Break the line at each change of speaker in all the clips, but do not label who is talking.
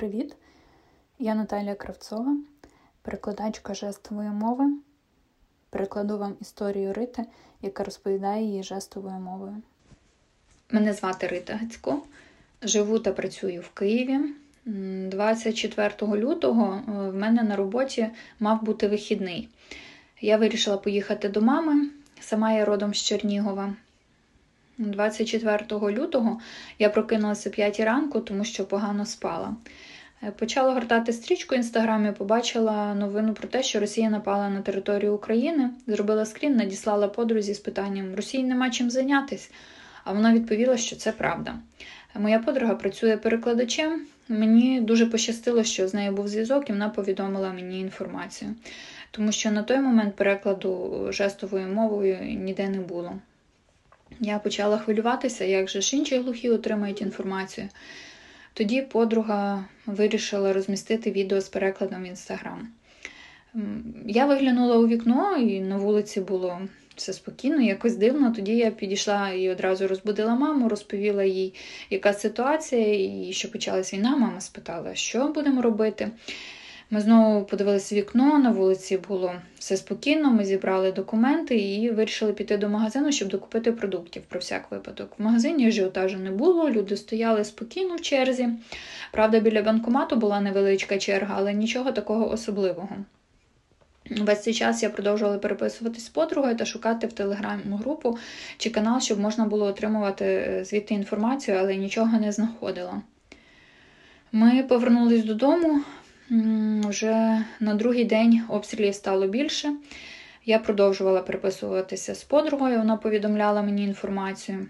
привіт! Я Наталія Кравцова, перекладачка жестової мови. Перекладу вам історію Рити, яка розповідає її жестовою мовою. Мене звати Рита Гацько, живу та працюю в Києві. 24 лютого е, в мене на роботі мав бути вихідний. Я вирішила поїхати до мами, сама я родом з Чернігова. 24 лютого я прокинулася о 5 ранку, тому що погано спала. Е, почала гортати стрічку в інстаграмі, побачила новину про те, що Росія напала на територію України, зробила скрін, надіслала подрузі з питанням: Росії нема чим зайнятися. А вона відповіла, що це правда. Моя подруга працює перекладачем. Мені дуже пощастило, що з нею був зв'язок, і вона повідомила мені інформацію, тому що на той момент перекладу жестовою мовою ніде не було. Я почала хвилюватися, як же ж інші глухі отримають інформацію. Тоді подруга вирішила розмістити відео з перекладом в інстаграм. Я виглянула у вікно, і на вулиці було все спокійно, якось дивно. Тоді я підійшла і одразу розбудила маму, розповіла їй, яка ситуація, і що почалась війна. Мама спитала, що будемо робити. Ми знову подивилися вікно, на вулиці було все спокійно. Ми зібрали документи і вирішили піти до магазину, щоб докупити продуктів про всяк випадок. В магазині ажіотажу не було, люди стояли спокійно в черзі. Правда, біля банкомату була невеличка черга, але нічого такого особливого. Весь цей час я продовжувала переписуватись з подругою та шукати в телеграмну групу чи канал, щоб можна було отримувати е, звідти інформацію, але нічого не знаходила. Ми повернулись додому, вже на другий день обстрілів стало більше. Я продовжувала переписуватися з подругою, вона повідомляла мені інформацію.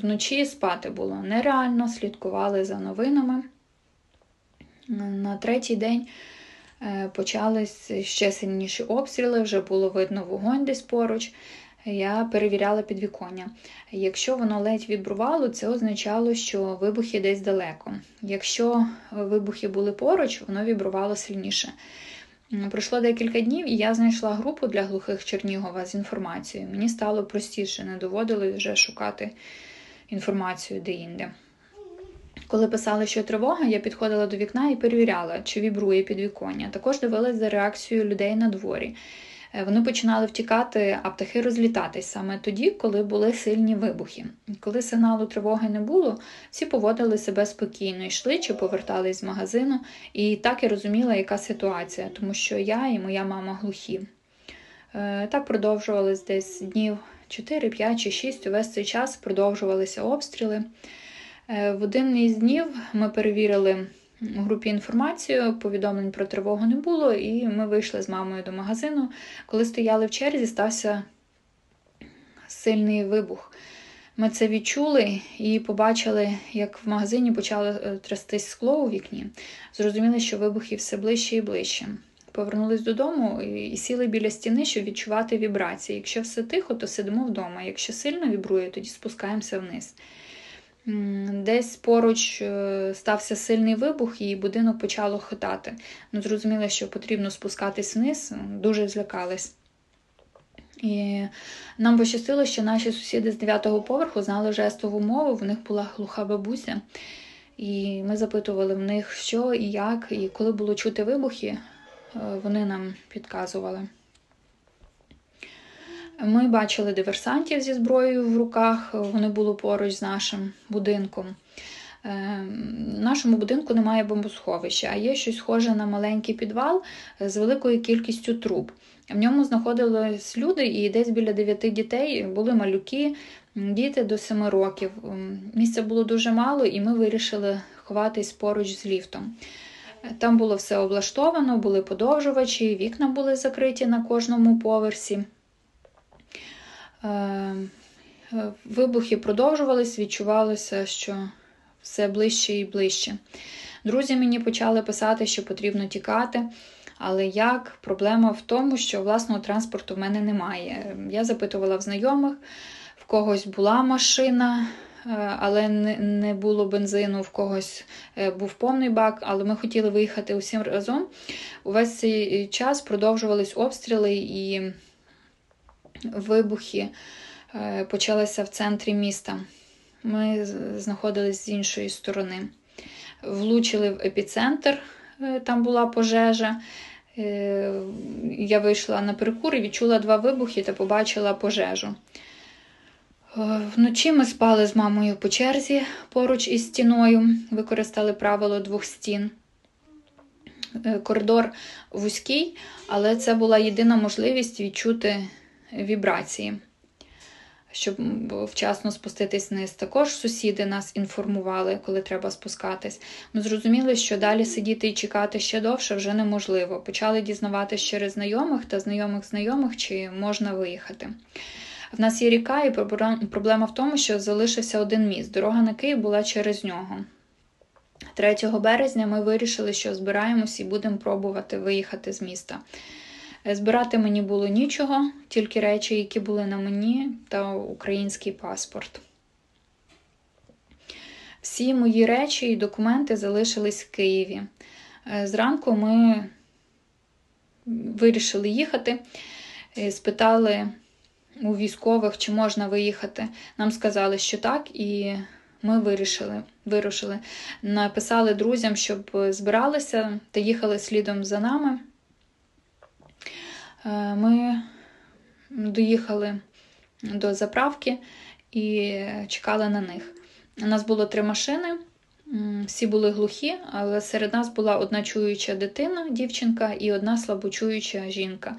Вночі спати було нереально, слідкували за новинами. На третій день е, почались ще сильніші обстріли, вже було видно вогонь десь поруч я перевіряла підвіконня. Якщо воно ледь вібрувало, це означало, що вибухи десь далеко. Якщо вибухи були поруч, воно вібрувало сильніше. Пройшло декілька днів, і я знайшла групу для глухих Чернігова з інформацією. Мені стало простіше, не доводилось вже шукати інформацію де-інде. Коли писали, що тривога, я підходила до вікна і перевіряла, чи вібрує підвіконня. Також дивилась за реакцією людей на дворі. Е, вони починали втікати, а птахи розлітатись саме тоді, коли були сильні вибухи. Коли сигналу тривоги не було, всі поводили себе спокійно, йшли чи повертались з магазину, і так я розуміла, яка ситуація, тому що я і моя мама глухі. Е, так продовжувалось десь днів 4, 5 чи 6. Увесь цей час продовжувалися обстріли. Е, в один із днів ми перевірили групі інформацію, повідомлень про тривогу не було, і ми вийшли з мамою до магазину. Коли стояли в черзі, стався сильний вибух. Ми це відчули і побачили, як в магазині почало е, трястись скло у вікні. Зрозуміли, що вибухи все ближче і ближче. Повернулись додому і сіли біля стіни, щоб відчувати вібрації. Якщо все тихо, то сидимо вдома. Якщо сильно вібрує, тоді спускаємося вниз. Десь поруч е, стався сильний вибух, і будинок почало хитати. Ну, Зрозуміло, що потрібно спускатись вниз, дуже злякались. І нам пощастило, що наші сусіди з 9-го поверху знали жестову мову, в них була глуха бабуся. І ми запитували в них, що і як, і коли було чути вибухи, е, вони нам підказували. Ми бачили диверсантів зі зброєю в руках, вони були поруч з нашим будинком. Е, в нашому будинку немає бомбосховища, а є щось схоже на маленький підвал з великою кількістю труб. В ньому знаходились люди, і десь біля дев'яти дітей були малюки, діти до семи років. Місця було дуже мало, і ми вирішили ховатись поруч з ліфтом. Там було все облаштовано, були подовжувачі, вікна були закриті на кожному поверсі. Е, вибухи продовжувались, відчувалося, що все ближче і ближче. Друзі мені почали писати, що потрібно тікати. Але як? Проблема в тому, що власного транспорту в мене немає. Я запитувала в знайомих, в когось була машина, е, але не було бензину, в когось е, був повний бак, але ми хотіли виїхати усім разом. Увесь цей час продовжувались обстріли і вибухи е, почалися в центрі міста. Ми знаходились з іншої сторони. влучили в епіцентр, е, там була пожежа. Е, Я вийшла на перекур і відчула два вибухи та побачила пожежу. Вночі ми спали з мамою по черзі поруч із стіною, використали правило двох стін. Коридор вузький, але це була єдина можливість відчути вібрації, щоб вчасно спуститись вниз. Також сусіди нас інформували, коли треба спускатись. Ми зрозуміли, що далі сидіти і чекати ще довше вже неможливо. Почали дізнаватись через знайомих та знайомих знайомих, чи можна виїхати. В нас є ріка, і проблема в тому, що залишився один міст. Дорога на Київ була через нього. 3 березня ми вирішили, що збираємось і будемо пробувати виїхати з міста. Е, Збирати мені було нічого, тільки речі, які були на мені, та український паспорт. Всі мої речі і документи залишились в Києві. Е, Зранку ми вирішили їхати, е, спитали у військових, чи можна виїхати. Нам сказали, що так, і ми вирішили, вирушили. Написали друзям, щоб збиралися та їхали слідом за нами. Е, Ми доїхали до заправки і чекали на них. У нас було три машини, всі були глухі, але серед нас була одна чуюча дитина, дівчинка, і одна слабочуюча жінка.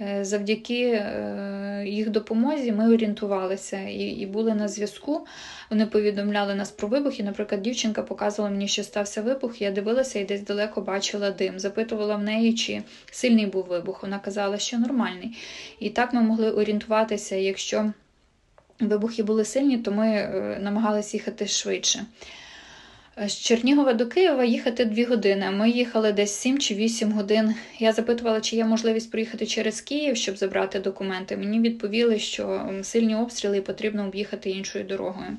Е, Завдяки е, їх допомозі ми орієнтувалися і, були на зв'язку. Вони повідомляли нас про вибух. І, наприклад, дівчинка показувала мені, що стався вибух. Я дивилася і десь далеко бачила дим. Запитувала в неї, чи сильний був вибух. Вона казала, що нормальний. І так ми могли орієнтуватися, якщо вибухи були сильні, то ми е, намагалися їхати швидше. З Чернігова до Києва їхати 2 години. Ми їхали десь 7 чи 8 годин. Я запитувала, чи є можливість проїхати через Київ, щоб забрати документи. Мені відповіли, що сильні обстріли і потрібно об'їхати іншою дорогою.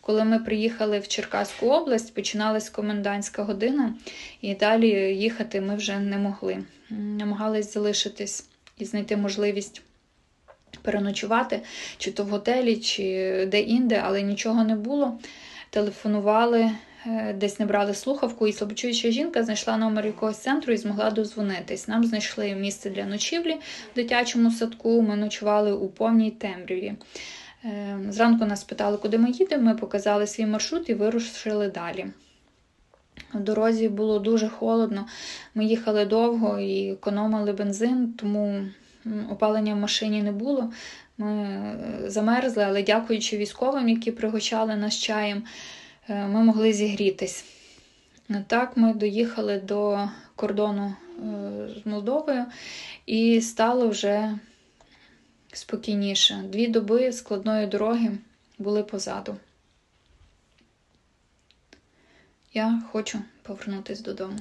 Коли ми приїхали в Черкаську область, починалась комендантська година, і далі їхати ми вже не могли. Намагались залишитись і знайти можливість переночувати, чи то в готелі, чи де-інде, але нічого не було. Телефонували, е, десь не брали слухавку, і слабочуюча жінка знайшла номер якогось центру і змогла дозвонитись. Нам знайшли місце для ночівлі в дитячому садку. Ми ночували у повній темряві. Е, Зранку нас питали, куди ми їдемо. Ми показали свій маршрут і вирушили далі. В дорозі було дуже холодно. Ми їхали довго і економили бензин, тому опалення в машині не було. Ми е, замерзли, але дякуючи військовим, які пригощали нас чаєм, е, ми могли зігрітись. Так ми доїхали до кордону е, з Молдовою і стало вже спокійніше. Дві доби складної дороги були позаду. Я хочу повернутися додому.